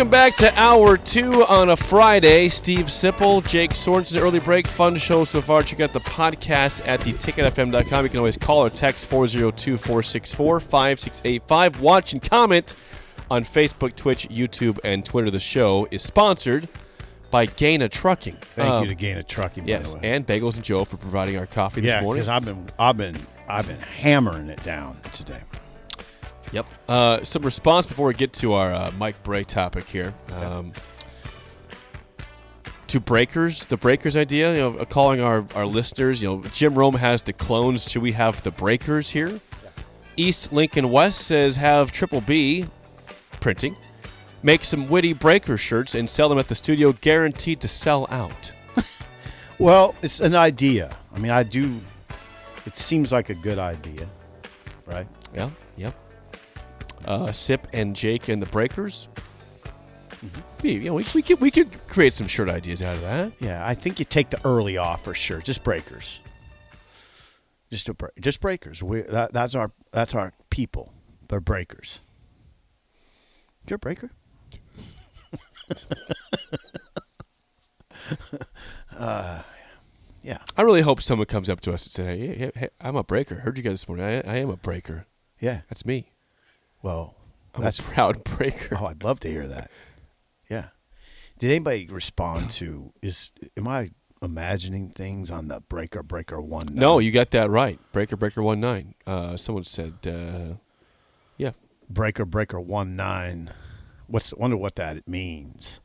Welcome back to hour two on a Friday. Steve Sipple, Jake Sorensen, early break. Fun show so far. Check out the podcast at theticketfm.com. You can always call or text 402 464 5685. Watch and comment on Facebook, Twitch, YouTube, and Twitter. The show is sponsored by Gana Trucking. Thank Um, you to Gana Trucking. by Yes, the way. and Bagels and Joe for providing our coffee this morning. yeah, because I've been, I've been, I've been hammering it down today. Yep. Uh, some response before we get to our uh, Mike Brey topic here. Um, to breakers, the breakers idea, you know, calling our, our listeners, you know, Jim Rome has the clones. Should we have the breakers here? East Lincoln West says have Triple B printing, make some witty breaker shirts and sell them at the studio, guaranteed to sell out. Well, it's an idea. I mean, I do. It seems like a good idea, right? Yeah. Yep. Uh, Sip and Jake and the Breakers. We, you know, we, we could we could create some shirt ideas out of that. Yeah, I think you take the early off for sure. Just breakers. Just a break. Just breakers. We that, that's our that's our people. They're breakers. You're a breaker. uh, yeah. I really hope someone comes up to us and says, "Hey, hey, hey, I'm a breaker. Heard you guys this morning. I, I am a breaker. Yeah. That's me. Well, I'm that's a proud breaker." Oh, I'd love to hear that. Yeah. Did anybody respond to is am I imagining things on the breaker breaker one? No, you got that right. Breaker breaker one nine. Uh, someone said, uh, "Yeah, breaker breaker one nine. What's wonder what that it means?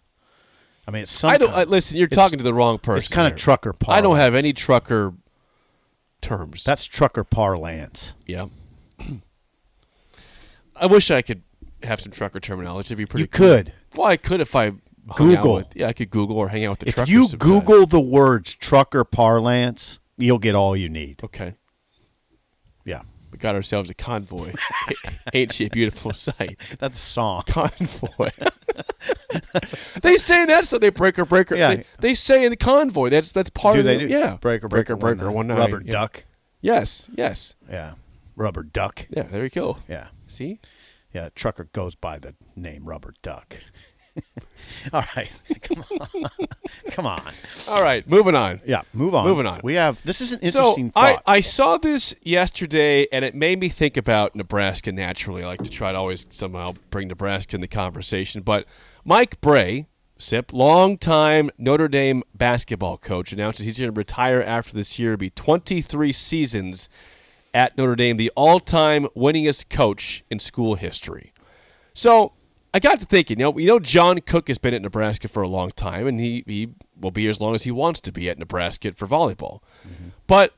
I mean, it's some I don't kind- I, listen. You're talking to the wrong person. It's kind there. of trucker Parlance. I don't have any trucker terms. That's trucker parlance. yeah. I wish I could have some trucker terminology. It'd be pretty. You cool. could. Well, I could if I Google. with- yeah, I could Google or hang out with the truckers. If you sometime. Google the words trucker parlance, you'll get all you need. okay, Yeah, we got ourselves a convoy. Ain't she a beautiful sight? that's a song. Convoy. they say that so they breaker breaker. Yeah. They, they say in the convoy. That's that's part do of they the, do? Yeah, breaker breaker, breaker one nine. rubber yeah. duck. Yes, yes, Yeah, rubber duck. yeah. There you go. Yeah. See, Yeah, trucker goes by the name Rubber Duck. All right, come on, come on. all right, moving on. Yeah, move on. Moving on. We have this is an So interesting I, thought. I saw this yesterday, and it made me think about Nebraska. Naturally, I like to try to always somehow bring Nebraska in the conversation. But Mike Brey, Sip, longtime Notre Dame basketball coach, announces he's going to retire after this year. It'll be 23 seasons at Notre Dame, the all-time winningest coach in school history. So I got to thinking, you know, you know, John Cook has been at Nebraska for a long time, and he, he will be as long as he wants to be at Nebraska for volleyball. Mm-hmm. But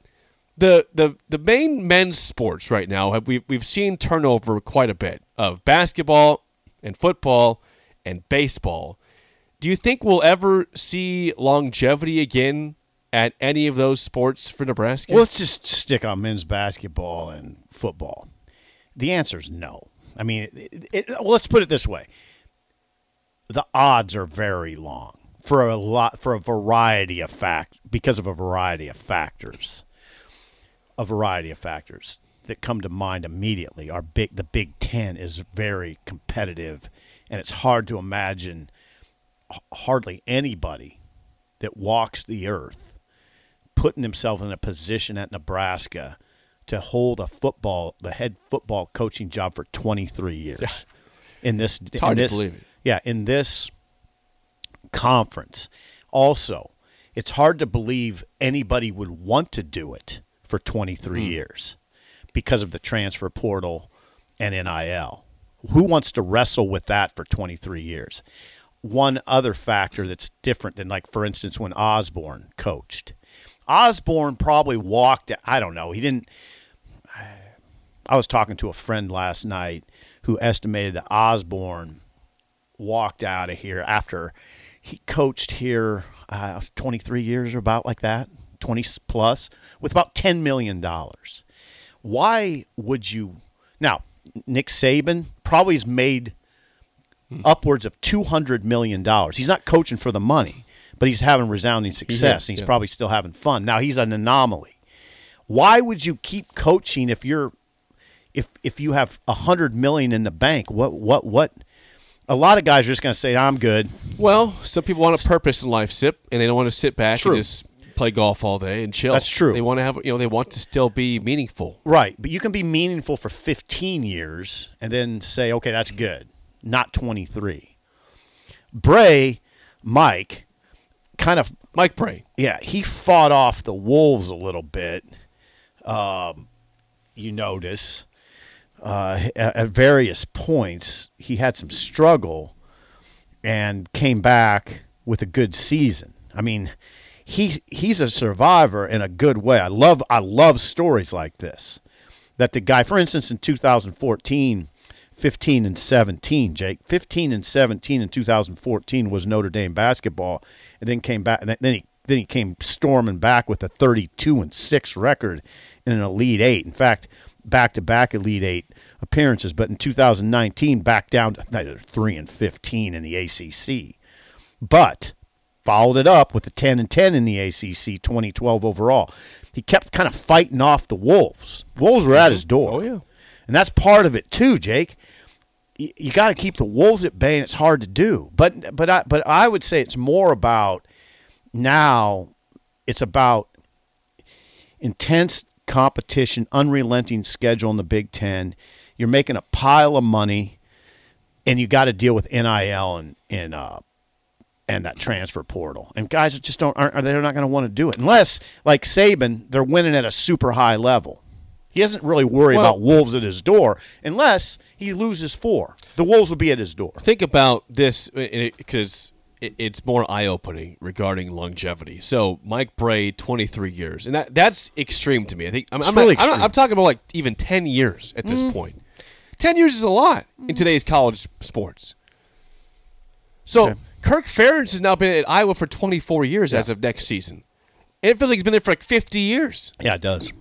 the the the main men's sports right now have we we've seen turnover quite a bit of basketball and football and baseball. Do you think we'll ever see longevity again at any of those sports for Nebraska? well, let's just stick on men's basketball and football. The answer is no. I mean, it, it, well, let's put it this way: the odds are very long for a lot for a variety of fact because of a variety of factors. A variety of factors that come to mind immediately are big. The Big Ten is very competitive, and it's hard to imagine hardly anybody that walks the earth putting himself in a position at Nebraska to hold a football, the head football coaching job for 23 years. In this, It's hard in to this, believe it. yeah, in this conference. Also, it's hard to believe anybody would want to do it for 23 Hmm. years because of the transfer portal and NIL. Who wants to wrestle with that for 23 years? one other factor that's different than, like, for instance, when Osborne coached. Osborne probably walked. I don't know. He didn't. I was talking to a friend last night who estimated that Osborne walked out of here after he coached here uh, 23 years or about like that, 20 plus, with about 10 million dollars. Why would you? Now, Nick Saban probably has made upwards of 200 million dollars. He's not coaching for the money, but he's having resounding success. is, and he's yeah. probably still having fun. Now he's an anomaly. Why would you keep coaching if you're if if you have a hundred million in the bank? What what what? A lot of guys are just going to say, "I'm good." Well, some people want a purpose in life, sip, and they don't want to sit back True. and just play golf all day and chill. That's true. They want to have, you know, they want to still be meaningful. Right, but you can be meaningful for 15 years and then say, "Okay, that's good." Not 23. Brey, Mike, kind of Mike Brey. yeah, he fought off the wolves a little bit. Um, you notice uh, at, at various points he had some struggle and came back with a good season. I mean, he's he's a survivor in a good way. I love I love stories like this. That the guy, for instance, in 2014, 15 and 17, Jake, 15 and 17 in 2014 was Notre Dame basketball, and then came back. And then he then he came storming back with a 32 and six record in an Elite Eight. In fact, back to back Elite Eight appearances. But in 2019, back down to three and 15 in the ACC but followed it up with a 10 and 10 in the ACC 2012 overall. He kept kind of fighting off the Wolves. Wolves were at mm-hmm. his door. Oh, yeah. And that's part of it too, Jake. You, you got to keep the Wolves at bay, and it's hard to do. But but I, but I would say it's more about now. It's about intense competition, unrelenting schedule in the Big Ten. You're making a pile of money, and you got to deal with NIL and and uh, and that transfer portal. And guys just don't aren't they're not going to want to do it unless like Saban, they're winning at a super high level. He doesn't really worry Well- about wolves at his door unless he loses four. The wolves will be at his door. Think about this uh, uh, because it, it's more eye opening regarding longevity. So Mike Brey, 23 years, and that that's extreme to me. I think I'm, I'm, really not- I'm. I'm talking about like even 10 years at this mm-hmm. point. 10 years is a lot in mm-hmm. today's college sports. So Okay. Kirk Ferentz has now been at Iowa for 24 years as of next season. And it feels like he's been there for like 50 years. Yeah, it does.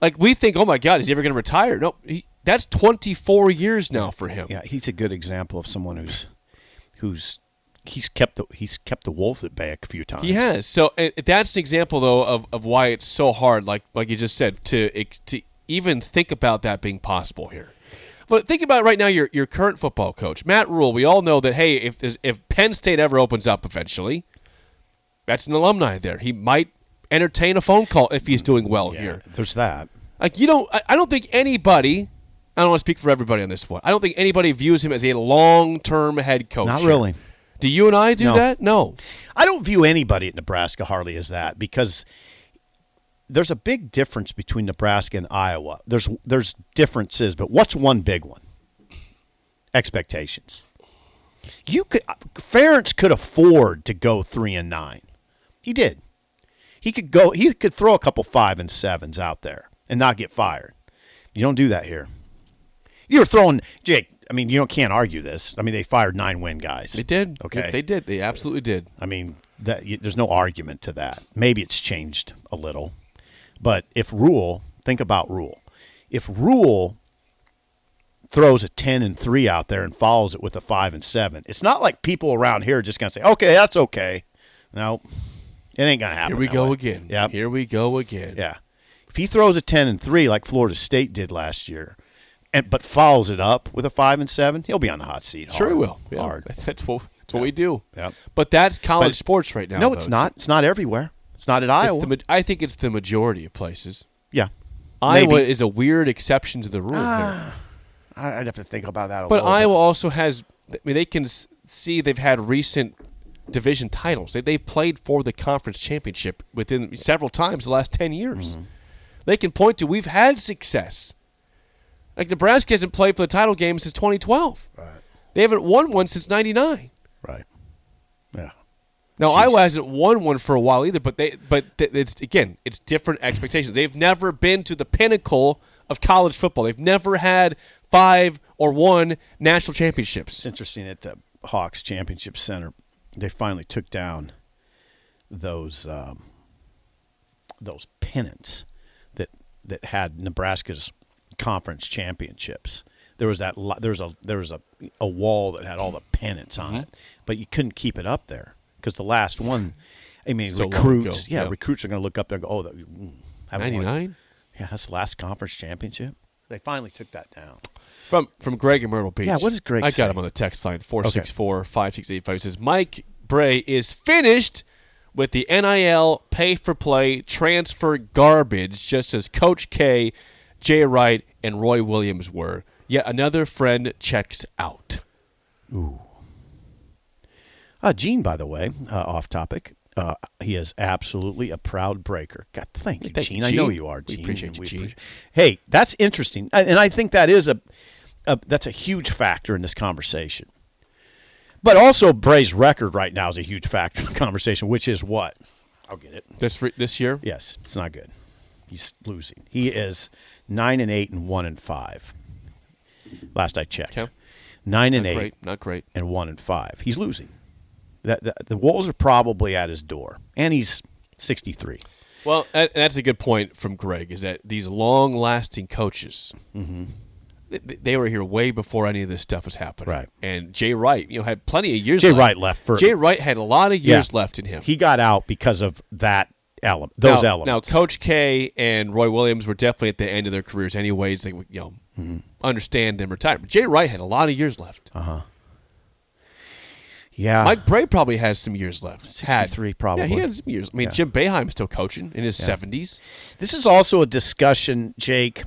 Like we think, oh my God, is he ever going to retire? No, he, that's 24 years now for him. Yeah, he's a good example of someone who's who's he's kept the he's kept the wolves at bay a few times. He has. So uh, that's an example, though, of, of why it's so hard, like like you just said, to to even think about that being possible here. But think about right now your your current football coach, Matt Rhule. We all know that hey, if if Penn State ever opens up eventually, that's an alumni there. He might entertain a phone call if he's doing well Yeah, here. there's that. Like you don't, I, I don't think anybody. I don't want to speak for everybody on this one. I don't think anybody views him as a long-term head coach. Not here. really. Do you and I do No. that? No. I don't view anybody at Nebraska hardly as that because there's a big difference between Nebraska and Iowa. There's there's differences, but what's one big one? Expectations. You could uh, Ferentz could afford to go three and nine. He did. He could go. He could throw a couple five and sevens out there and not get fired. You don't do that here. You're throwing Jake. I mean, you don't, can't argue this. I mean, they fired nine win guys. They did. Okay. They, did. They absolutely did. I mean, that you, there's no argument to that. Maybe it's changed a little, but if Rhule, think about Rhule. If Rhule throws a ten and three out there and follows it with a five and seven, it's not like people around here are just gonna say, "Okay, that's okay." No, it ain't gonna happen. Here we go way. again. Yeah, Here we go again. yeah. If he throws a ten and three like Florida State did last year, and but follows it up with a five and seven, he'll be on the hot seat. Sure, he will. Yeah, Hard. That's what that's what we do. Yep. But that's college But- sports right now. No, though. it's not. It's not everywhere. It's not at Iowa. The, I think it's the majority of places. yeah. Iowa Maybe. is a weird exception to the rule. Ah, I- I'd have to think about that a But Iowa bit. also has. I mean, they can see they've had recent division titles. They they've played for the conference championship within several times the last ten years. Mm-hmm. They can point to we've had success. Like Nebraska hasn't played for the title game since 2012. They haven't won one since '99. Right. Yeah. Now Jeez. Iowa hasn't won one for a while either, but they but th- it's again it's different expectations. They've never been to the pinnacle of college football. They've never had five or one national championships. It's interesting at the Hawks Championship Center, they finally took down those um, those pennants that that had Nebraska's conference championships. There was that there was a there was a a wall that had all the pennants on it, but you couldn't keep it up there because the last one. I mean, So recruits. yeah, yeah. recruits are going to look up there and go, "Oh, that, mm, 99? Yeah, that's the last conference championship. They finally took that down. From from Greg in Myrtle Beach. Yeah, what does Greg I got him on the text line 464-5685. He says Mike Brey is finished with the NIL pay for play transfer garbage just as Coach K, Jay Wright and Roy Williams were. Yet another friend checks out. Uh, Gene, by the way, uh, off topic. Uh, he is absolutely a proud breaker. God, thank you, Thank you, Gene. I know you are, Gene. We Gene. appreciate you, we Gene. Hey, that's interesting, and and I think that is a, a that's a huge factor in this conversation. But also, Brey's record right now is a huge factor in the conversation, which is what? I'll get it. This re- this year? Yes, it's not good. He's losing. He is nine and eight and one and five. Last I checked, Okay. nine and Not eight great, not great. and one and five. He's losing. That the, the Wolves are probably at his door, and he's sixty three. Well, that's a good point from Greg. Is that these long-lasting coaches, th- th- they were here way before any of this stuff was happening. Right. And Jay Wright, you know, had plenty of years. Jay left. Wright left for Jay Wright had a lot of years left in him. He got out because of that element. Those now, elements. Now, Coach K and Roy Williams were definitely at the end of their careers, anyways. They, would, you know, Mm-hmm. understand them retired. But Jay Wright had a lot of years left. Uh, huh. yeah, Mike Brey probably has some years left. Had 63 probably. Yeah, he had some years. I mean, Yeah. Jim Boeheim's still coaching in his seventies. This is also a discussion, Jake.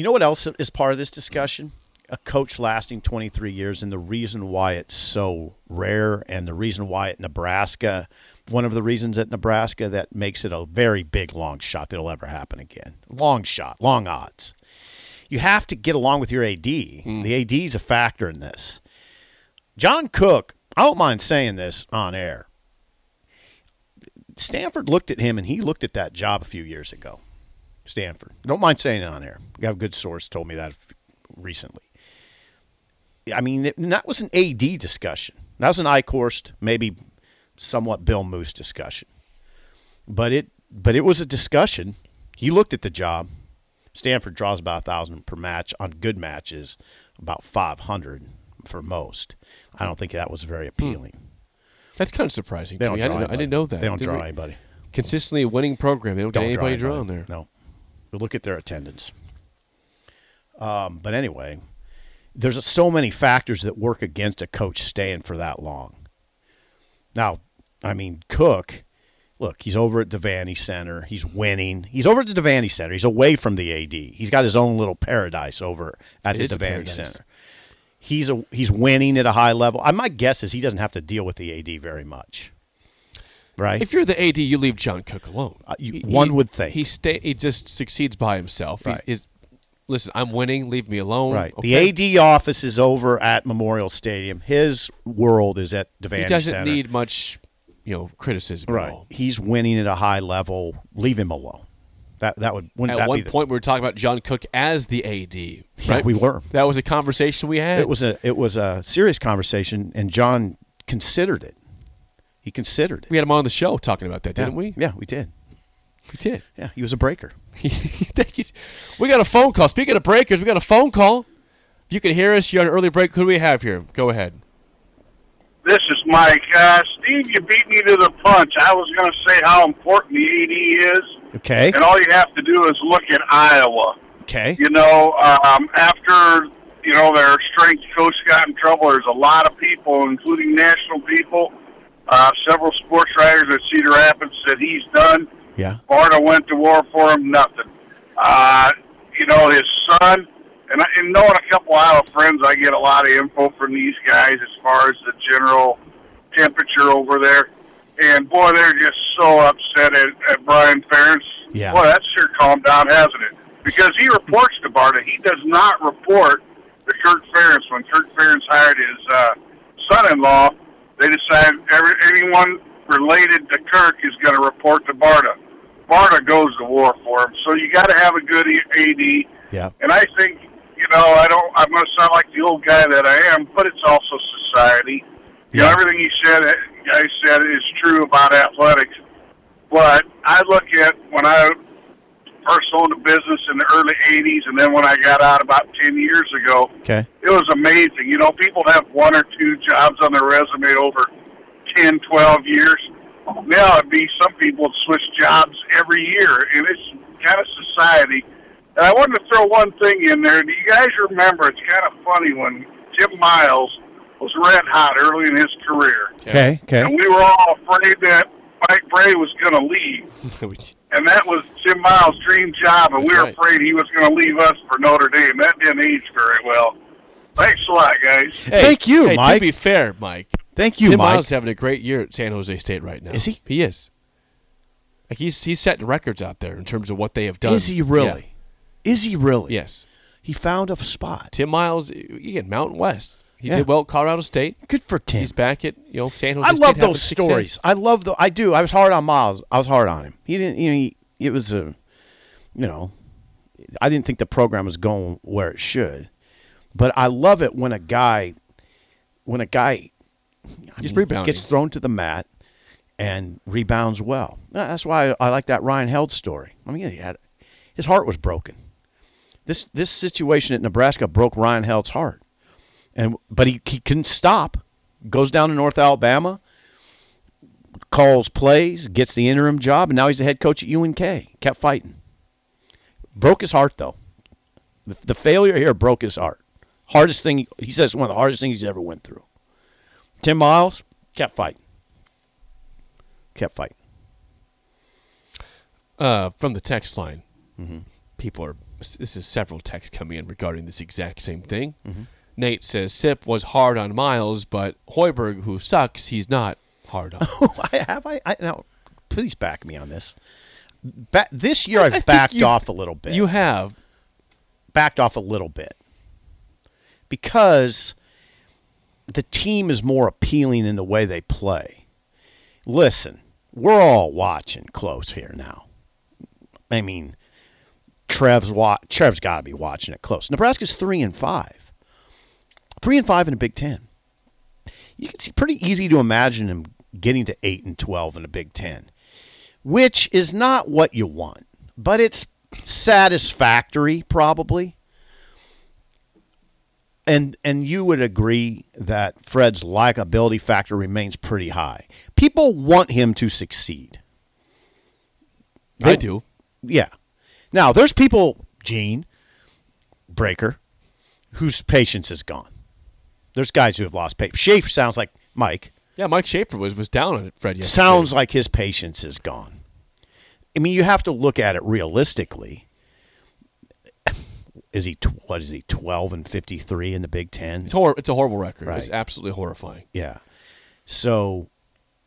You know what else is part of this discussion? A coach lasting 23 years and the reason why it's so rare and the reason why at Nebraska, one of the reasons at Nebraska that makes it a very big long shot that'll ever happen again. Long shot, long odds. You have to get along with your AD. Mm. The AD is a factor in this. John Cook, I don't mind saying this on air. Stanford looked at him and he looked at that job a few years ago. Stanford. Don't mind saying it on air. We have a good source told me that recently. I mean, that was an AD discussion. That was an Eichorst, maybe somewhat Bill Moos discussion. But it, but it was a discussion. He looked at the job. Stanford draws about a thousand per match on good matches, about five hundred for most. I don't think that was very hmm. appealing. That's kind of surprising They to me. I didn't, I didn't know that. They don't Did draw we- anybody. Consistently a winning program. They don't, Don't get anybody draw drawn anybody. there. No. But look at their attendance. Um, but anyway, there's so many factors that work against a coach staying for that long. Now, I mean, Cook, look, he's over at Devaney Center. He's winning. He's over at the Devaney Center. He's away from the AD. He's got his own little paradise over at It the Devaney. Center. He's a he's winning at a high level. I my guess is he doesn't have to deal with the AD very much. Right? If you're the AD, you leave John Cook alone. Uh, you- He- one would think. he stay. He just succeeds by himself. Right. Listen, I'm winning. Leave me alone. Right. okay? The AD office is over at Memorial Stadium. His world is at Devaney He doesn't Center. need much, you know, criticism. At, right. all. He's winning at a high level. Leave him alone. That that would At that one be the, point, we were talking about John Cook as the AD. Yeah, Right? we were. That was a conversation we had. it was a it was a serious conversation, and John considered it. He considered it. We had him on the show talking about that, didn't yeah. we? Yeah, we did. We did. Yeah, he was a breaker. Thank you. We got a phone call. Speaking of breakers, we got a phone call. If you can hear us, you're on an early break. Who do we have here? Go ahead. This is Mike. Uh, Steve, you beat me to the punch. I was going to say how important the AD is, Okay. and all you have to do is look at Iowa. Okay. You know, um, after you know their strength coach got in trouble, there's a lot of people, including national people, uh, several sports writers at Cedar Rapids said he's done. Yeah. Florida went to war for him, nothing. Uh, you know, his son, and, I, and knowing a couple Iowa friends, I get a lot of info from these guys as far as the general temperature over there. And boy, they're just so upset at, at Brian Ferentz. Yeah. Boy, that's sure calmed down, hasn't it? Because he reports to Barta. He does not report to Kirk Ferentz. When Kirk Ferentz hired his uh, son-in-law, they decide every, anyone related to Kirk is going to report to Barta. Barta goes to war for him. So you got to have a good AD. Yeah. And I think, you know, I don't, I'm going to sound like the old guy that I am, but it's also society. You know, Yeah. everything he said, I said is true about athletics. But I look at when I first owned a business in the early 80s and then when I got out about 10 years ago, Okay. it was amazing. You know, people have one or two jobs on their resume over 10, 12 years. Now it'd be some people switch jobs every year, and it's kind of society. And I wanted to throw one thing in there. Do you guys remember? It's kind of funny when Tim Miles was red hot early in his career, Okay. Okay. and we were all afraid that Mike Brey was going to leave and that was Tim Miles' dream job, and we were right. afraid he was going to leave us for Notre Dame. That didn't age very well. Thanks a lot, guys. Hey, Thank you, hey, Mike. To be fair, Mike, Thank you, Tim Mike. Miles is having a great year at San Jose State right now. Is he? He is. Like he's he's setting records out there in terms of what they have done. Is he really? Is he really? Yes. He found a spot. Tim Miles, again, Mountain West. He Yeah. did well at Colorado State. Good for Tim. He's back at you know San Jose. I State love those stories. I love the. I do. I was hard on Miles. I was hard on him. He didn't. You know. He, it was a. You know. I didn't think the program was going where it should, but I love it when a guy, when a guy, I He's mean, rebounding. gets thrown to the mat and rebounds well. That's why I, like that Ryan Held story. I mean, he had his heart was broken. This this situation at Nebraska broke Ryan Held's heart, and but he he couldn't stop. Goes down to North Alabama, calls plays, gets the interim job, and now he's the head coach at UNK. Kept fighting. Broke his heart though. The, the failure here broke his heart. Hardest thing he says one of the hardest things he's ever went through. Tim Miles kept fighting. Kept fighting. Uh, from the text line, Mm-hmm. people are. This is several texts coming in regarding this exact same thing. Mm-hmm. Nate says Sip was hard on Miles, but Hoiberg, who sucks, he's not hard on. Oh, I have I, I now please back me on this. Ba- this year I've backed you- off a little bit. you have backed off a little bit because the team is more appealing in the way they play. Listen, we're all watching close here now. I mean, Trev's wa- Trev's got to be watching it close. Nebraska's three and five, three and five in the Big Ten. You can see pretty easy to imagine him getting to eight and twelve in the Big Ten, which is not what you want, but it's satisfactory probably. And and you would agree that Fred's likability factor remains pretty high. People want him to succeed. I do. Yeah. Now, there's people, Gene, Breaker, whose patience is gone. There's guys who have lost patience. Schaefer sounds like Mike. Yeah, Mike Schaefer was was down on it. Fred yesterday. Sounds like his patience is gone. I mean, you have to look at it realistically. Is he what is he 12 and 53 in the Big 10? it's hor- It's a horrible record. It's absolutely horrifying. Yeah. So,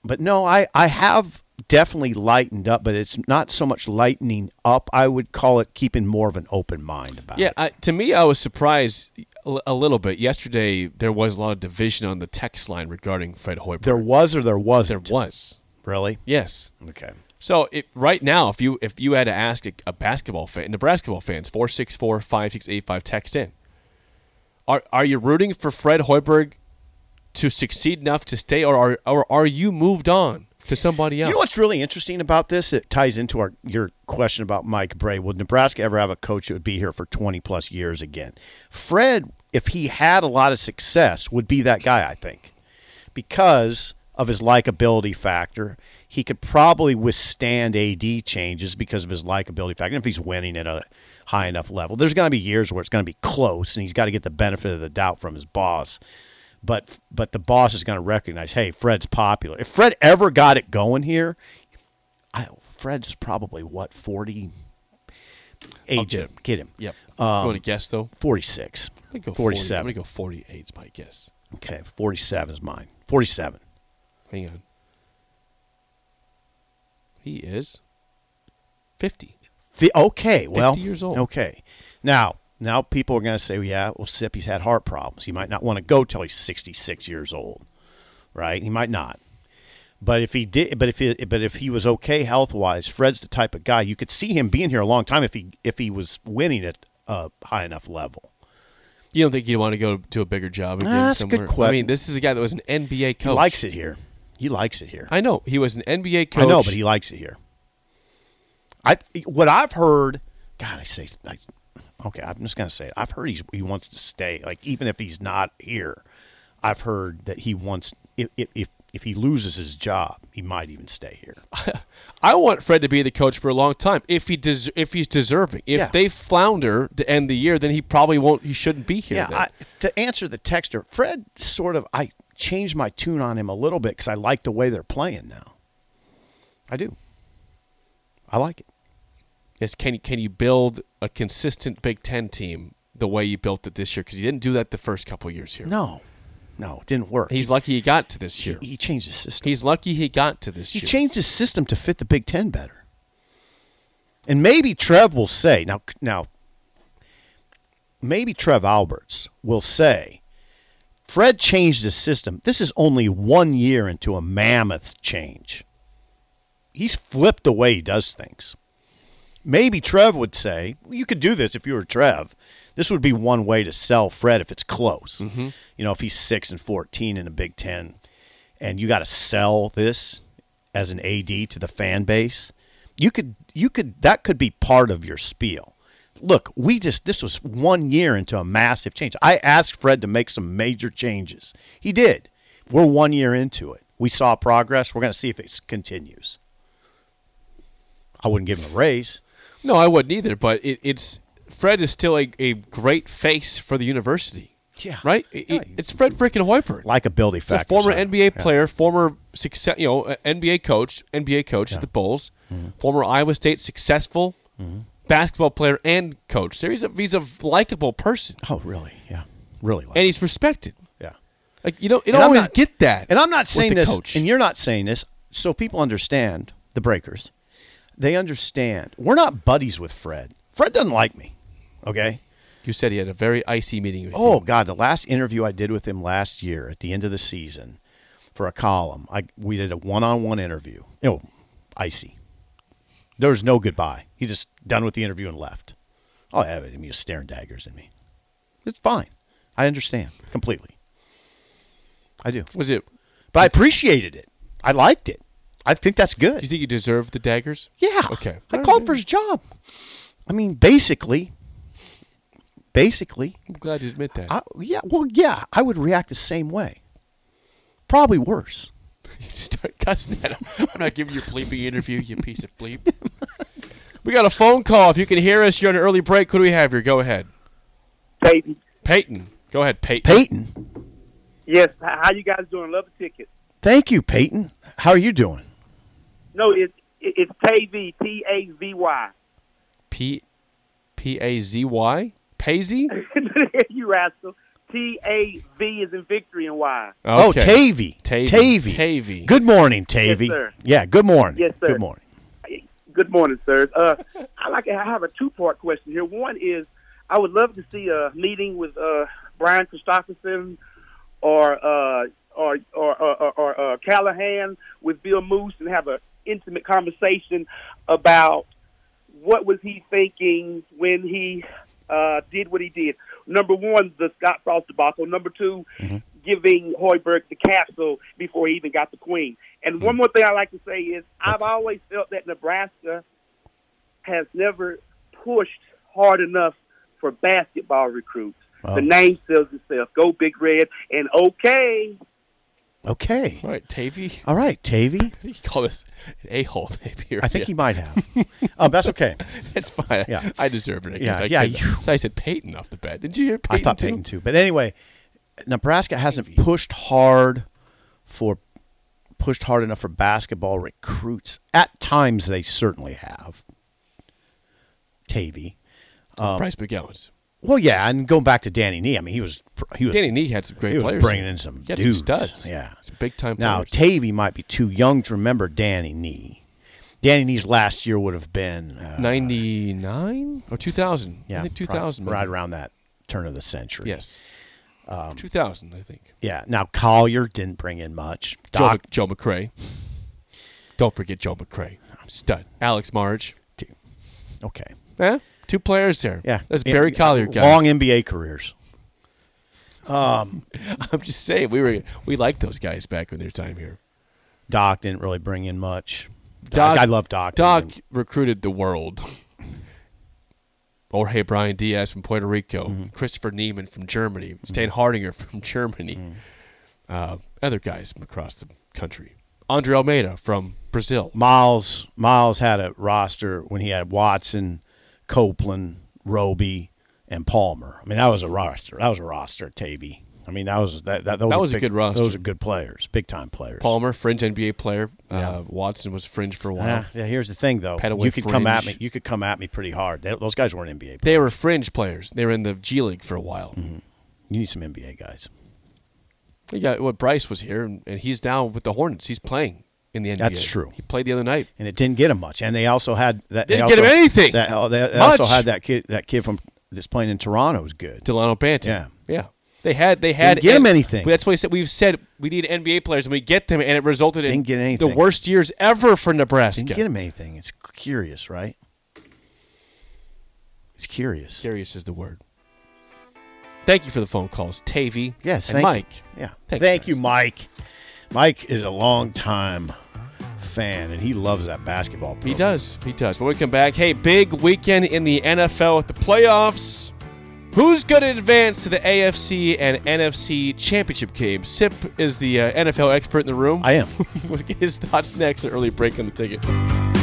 but no, I I have definitely lightened up, but it's not so much lightening up. I would call it keeping more of an open mind about Yeah, it. I, to me, I was surprised a little bit. Yesterday, there was a lot of division on the text line regarding Fred Hoiberg. There was or there wasn't. There was. Really? Yes. Okay. So it, right now, if you if you had to ask a, a basketball fan, Nebraska fans, four six four five six eight five, text in. Are are you rooting for Fred Hoiberg to succeed enough to stay, or are or are you moved on to somebody else? You know what's really interesting about this? It ties into our your question about Mike Brey. Would Nebraska ever have a coach that would be here for 20 plus years again? Fred, if he had a lot of success, would be that guy, I think, because of his likability factor. He could probably withstand AD changes because of his likability factor. If he's winning at a high enough level, there's going to be years where it's going to be close, and he's got to get the benefit of the doubt from his boss but but the boss is going to recognize, hey, Fred's popular. If Fred ever got it going here, I, Fred's probably what forty. Age get get him. Yep. Um, you want to guess though? Forty six. I'm gonna go 40, I'm 47. gonna go forty eight. Is my guess. Okay, forty seven is mine. Forty seven. Hang on. He is fifty. Okay, well, years old. Okay, now now people are going to say, yeah, well, Sippy's had heart problems. He might not want to go till he's sixty six years old. right? He might not. But if he did, but if he, but if he was okay health wise, Fred's the type of guy you could see him being here a long time if he if he was winning at a high enough level. You don't think he'd want to go to a bigger job again? That's a good somewhere? I mean, this is a guy that was an NBA coach. He likes it here. He likes it here. I know he was an NBA coach. I know, but he likes it here. I what I've heard. God, I say. I, okay, I'm just gonna say it. I've heard he's, he wants to stay. Like even if he's not here, I've heard that he wants. If if if, he loses his job, he might even stay here. I want Fred to be the coach for a long time. If he des- if he's deserving. If Yeah. they flounder to end the year, then he probably won't. He shouldn't be here. Yeah, then. I, to answer the texter, Fred sort of I changed my tune on him a little bit because I like the way they're playing now. I do. I like it. Yes, can you can you build a consistent Big Ten team the way you built it this year? Because you didn't do that the first couple years here. No, no, it didn't work. He's lucky he got to this year. he, he changed his system. He's lucky he got to this He year. He changed his system to fit the Big Ten better. And maybe Trev will say now. Now, maybe Trev Alberts will say, Fred changed his system. This is only one year into a mammoth change. He's flipped the way he does things. Maybe Trev would say, well, you could do this if you were Trev. This would be one way to sell Fred if it's close. Mm-hmm. You know, if he's six and fourteen in a Big Ten, and you got to sell this as an AD to the fan base, you could you could that could be part of your spiel. Look, we just this was one year into a massive change. I asked Fred to make some major changes. He did. We're one year into it. We saw progress. We're going to see if it continues. I wouldn't give him a raise. No, I wouldn't either. But it, it's Fred is still a, a great face for the university. Yeah. right. It- Yeah. it's Fred freaking Hoiberg. Likability He's a factor. former so, NBA yeah. player, former success, you know, uh, NBA coach, NBA coach at the Bulls, Mm-hmm. former Iowa State successful basketball player and coach. So he's a he's a likable person, Oh, really? Yeah. Really. Like and he's respected. yeah. Like you don't you don't I'm always not- get that. And I'm not with saying the this, coach. and you're not saying this, so people understand the breakers. They understand. We're not buddies with Fred. Fred doesn't like me. Okay. You said he had a very icy meeting with you. Oh you. God, the last interview I did with him last year at the end of the season for a column, I we did a one-on-one interview. Oh, icy. There was no goodbye. He just done with the interview and left. Oh, yeah, I mean, he was staring daggers at me. It's fine. I understand completely. I do, Was it? but I appreciated it. I liked it. I think that's good. Do you think he deserved the daggers? Yeah. Okay. I called for his job. I mean, basically, basically, I'm glad you admit that. I, yeah. Well, yeah, I would react the same way. Probably worse. You start cussing at him. I'm not giving you a bleeping interview, you piece of bleep. we got a phone call. If you can hear us, you're on an early break. Who do we have here? Go ahead. Peyton. Peyton. Go ahead, Peyton. Peyton, Yes. How you guys doing? Love the ticket. thank you, Peyton. How are you doing? No, it's it's Tavy. T A V Y. P P A Z Y? Pazy? you rascal. T A V is in victory and Y. Oh, Okay. Tavy. Tavy. Tavy. Tavy. Good morning, Tavy. sir. Yeah, good morning. Yes, sir. Good morning. Good morning, sirs. Uh, I like. I have a two part question here. One is, I would love to see a meeting with uh, Brian Christopherson or uh, or or or, or uh, Callahan with Bill Moos and have an intimate conversation about what was he thinking when he uh, did what he did. Number one, the Scott Frost debacle. Number 2 giving Hoiberg the capsule before he even got the queen. And one more thing I like to say is I've always felt that Nebraska has never pushed hard enough for basketball recruits. Oh. The name sells itself. Go Big Red. And okay, Okay. All right, Tavy. All right, Tavy. You call this an a hole, maybe. I think he might have. um, that's okay. It's fine. Yeah. I deserve it. I Yeah. I, yeah, you- I said Peyton off the bat. Did you hear Peyton? I thought too? Peyton too. But anyway, Nebraska hasn't Tavy. pushed hard for pushed hard enough for basketball recruits. At times, they certainly have. Tavy. Bryce McGowens. Well, yeah, and going back to Danny Nee, I mean, he was he was Danny Nee had some great he was players. bringing in some he dudes. some studs. Yeah. some big time. Now, players. Tavy might be too young to remember Danny Nee. Danny Nee's last year would have been uh, ninety nine or two thousand. yeah, I think two thousand. right around that turn of the century. Yes. Two thousand, I think. Yeah. Now Collier didn't bring in much. Joe, Doc, Mc- Joe McRae. Don't forget Joe McRae, I'm stud. Alex Marge. okay. Eh? Two players there. Yeah. that's Barry In- Collier, guys. Long NBA careers. Um, I'm just saying, we were we liked those guys back in their time here. Doc didn't really bring in much. Doc, I love Doc. Doc recruited the world. Jorge Brian Diaz from Puerto Rico, Mm-hmm. Christopher Niemann from Germany, Stan Hardinger from Germany, Mm-hmm. uh, other guys from across the country. Andre Almeida from Brazil. Miles Miles had a roster when he had Watson, Copeland, Roby, and Palmer. I mean, that was a roster. That was a roster Tavy. I mean, that was that. That, those That was a big- good roster. Those are good players, big time players. Palmer, fringe NBA player. Yeah. Uh, Watson was fringe for a while. Yeah, yeah, here's the thing, though. Petteway you could come at me. You could come at me pretty hard. They, those guys weren't NBA. Players. They were fringe players. They were in the G League for a while. Mm-hmm. You need some NBA guys. We got what Bryce was here, and, and he's down with the Hornets. He's playing in the NBA. That's true. He played the other night. and it didn't get him much. And they also had that. Didn't get also- him anything. That, oh, they, they also had that kid. That kid from that's playing in Toronto was good. Delano Banton. Yeah. yeah. They had they had get him anything. That's why we said we've said we need NBA players, and we get them, and it resulted in Didn't get the worst years ever for Nebraska. Didn't get him anything. It's curious, right? It's curious. Curious is the word. Thank you for the phone calls, Tavy. Yes, and thank Mike. You. Yeah, Thanks, thank guys. you, Mike. Mike is a long time fan, and he loves that basketball. Program. He does. He does. When we come back, hey, big weekend in the NFL with the playoffs. Who's going to advance to the AFC and NFC championship game? Sip is the uh, NFL expert in the room. I am. His thoughts next. An early break on the ticket.